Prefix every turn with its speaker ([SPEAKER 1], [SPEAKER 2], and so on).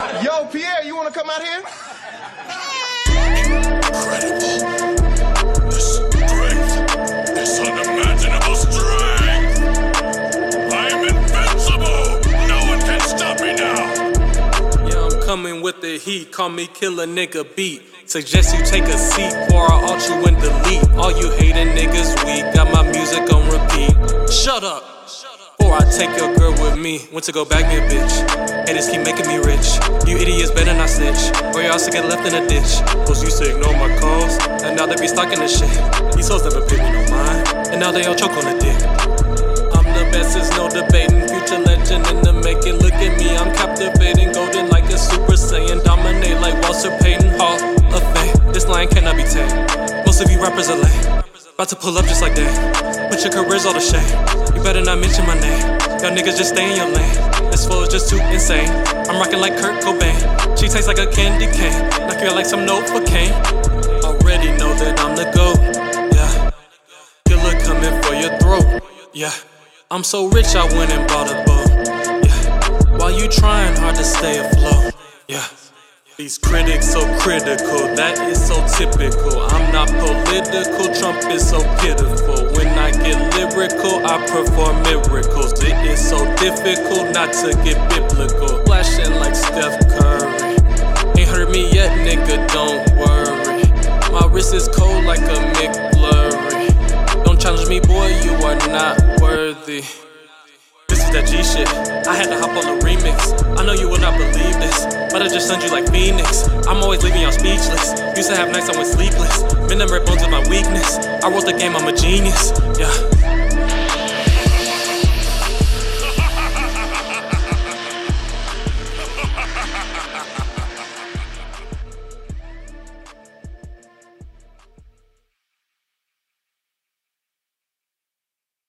[SPEAKER 1] Yo, Pierre, you wanna come out here?
[SPEAKER 2] Coming with the heat. Call me killer nigga beat. Suggest you take a seat before I alt you and delete. All you hating niggas weak. Got my music on repeat. Shut up. I take your girl with me, went to go bag me a bitch. Haters keep making me rich. You idiots better not snitch, or you also get left in a ditch. Cause used to ignore my calls, and now they be stalking the shit. These hoes never paid me no mind, and now they all choke on the dick. I'm the best, there's no debating. Future legend in the making. Look at me, I'm captivating. Golden like a Super Saiyan. Dominate like Walter Payton. Hall of Fame. This line cannot be tamed. Most of you rappers are lame. About to pull up just like that. But your career's all the shame. You better not mention my name. Y'all niggas just stay in your lane. This flow is just too insane. I'm rocking like Kurt Cobain. She tastes like a candy cane. Knock out like some Novocaine. Already know that I'm the GOAT. Yeah. Killer coming for your throat. Yeah. I'm so rich, I went and bought a boat. Yeah. While you trying hard to stay afloat. Yeah. These critics so critical, that is so typical. I'm not political, Trump is so pitiful. When I get lyrical, I perform miracles. It is so difficult not to get biblical. Flashing like Steph Curry. Ain't hurt me yet, nigga, don't worry. My wrist is cold like a McFlurry. Don't challenge me, boy, you are not worthy. This is that G shit. I had to hop on the remix. I know you will not believe this, I just send you like Phoenix. I'm always leaving y'all speechless. Used to have nights I went sleepless. Remember bones is my weakness. I wrote the game, I'm a genius. Yeah.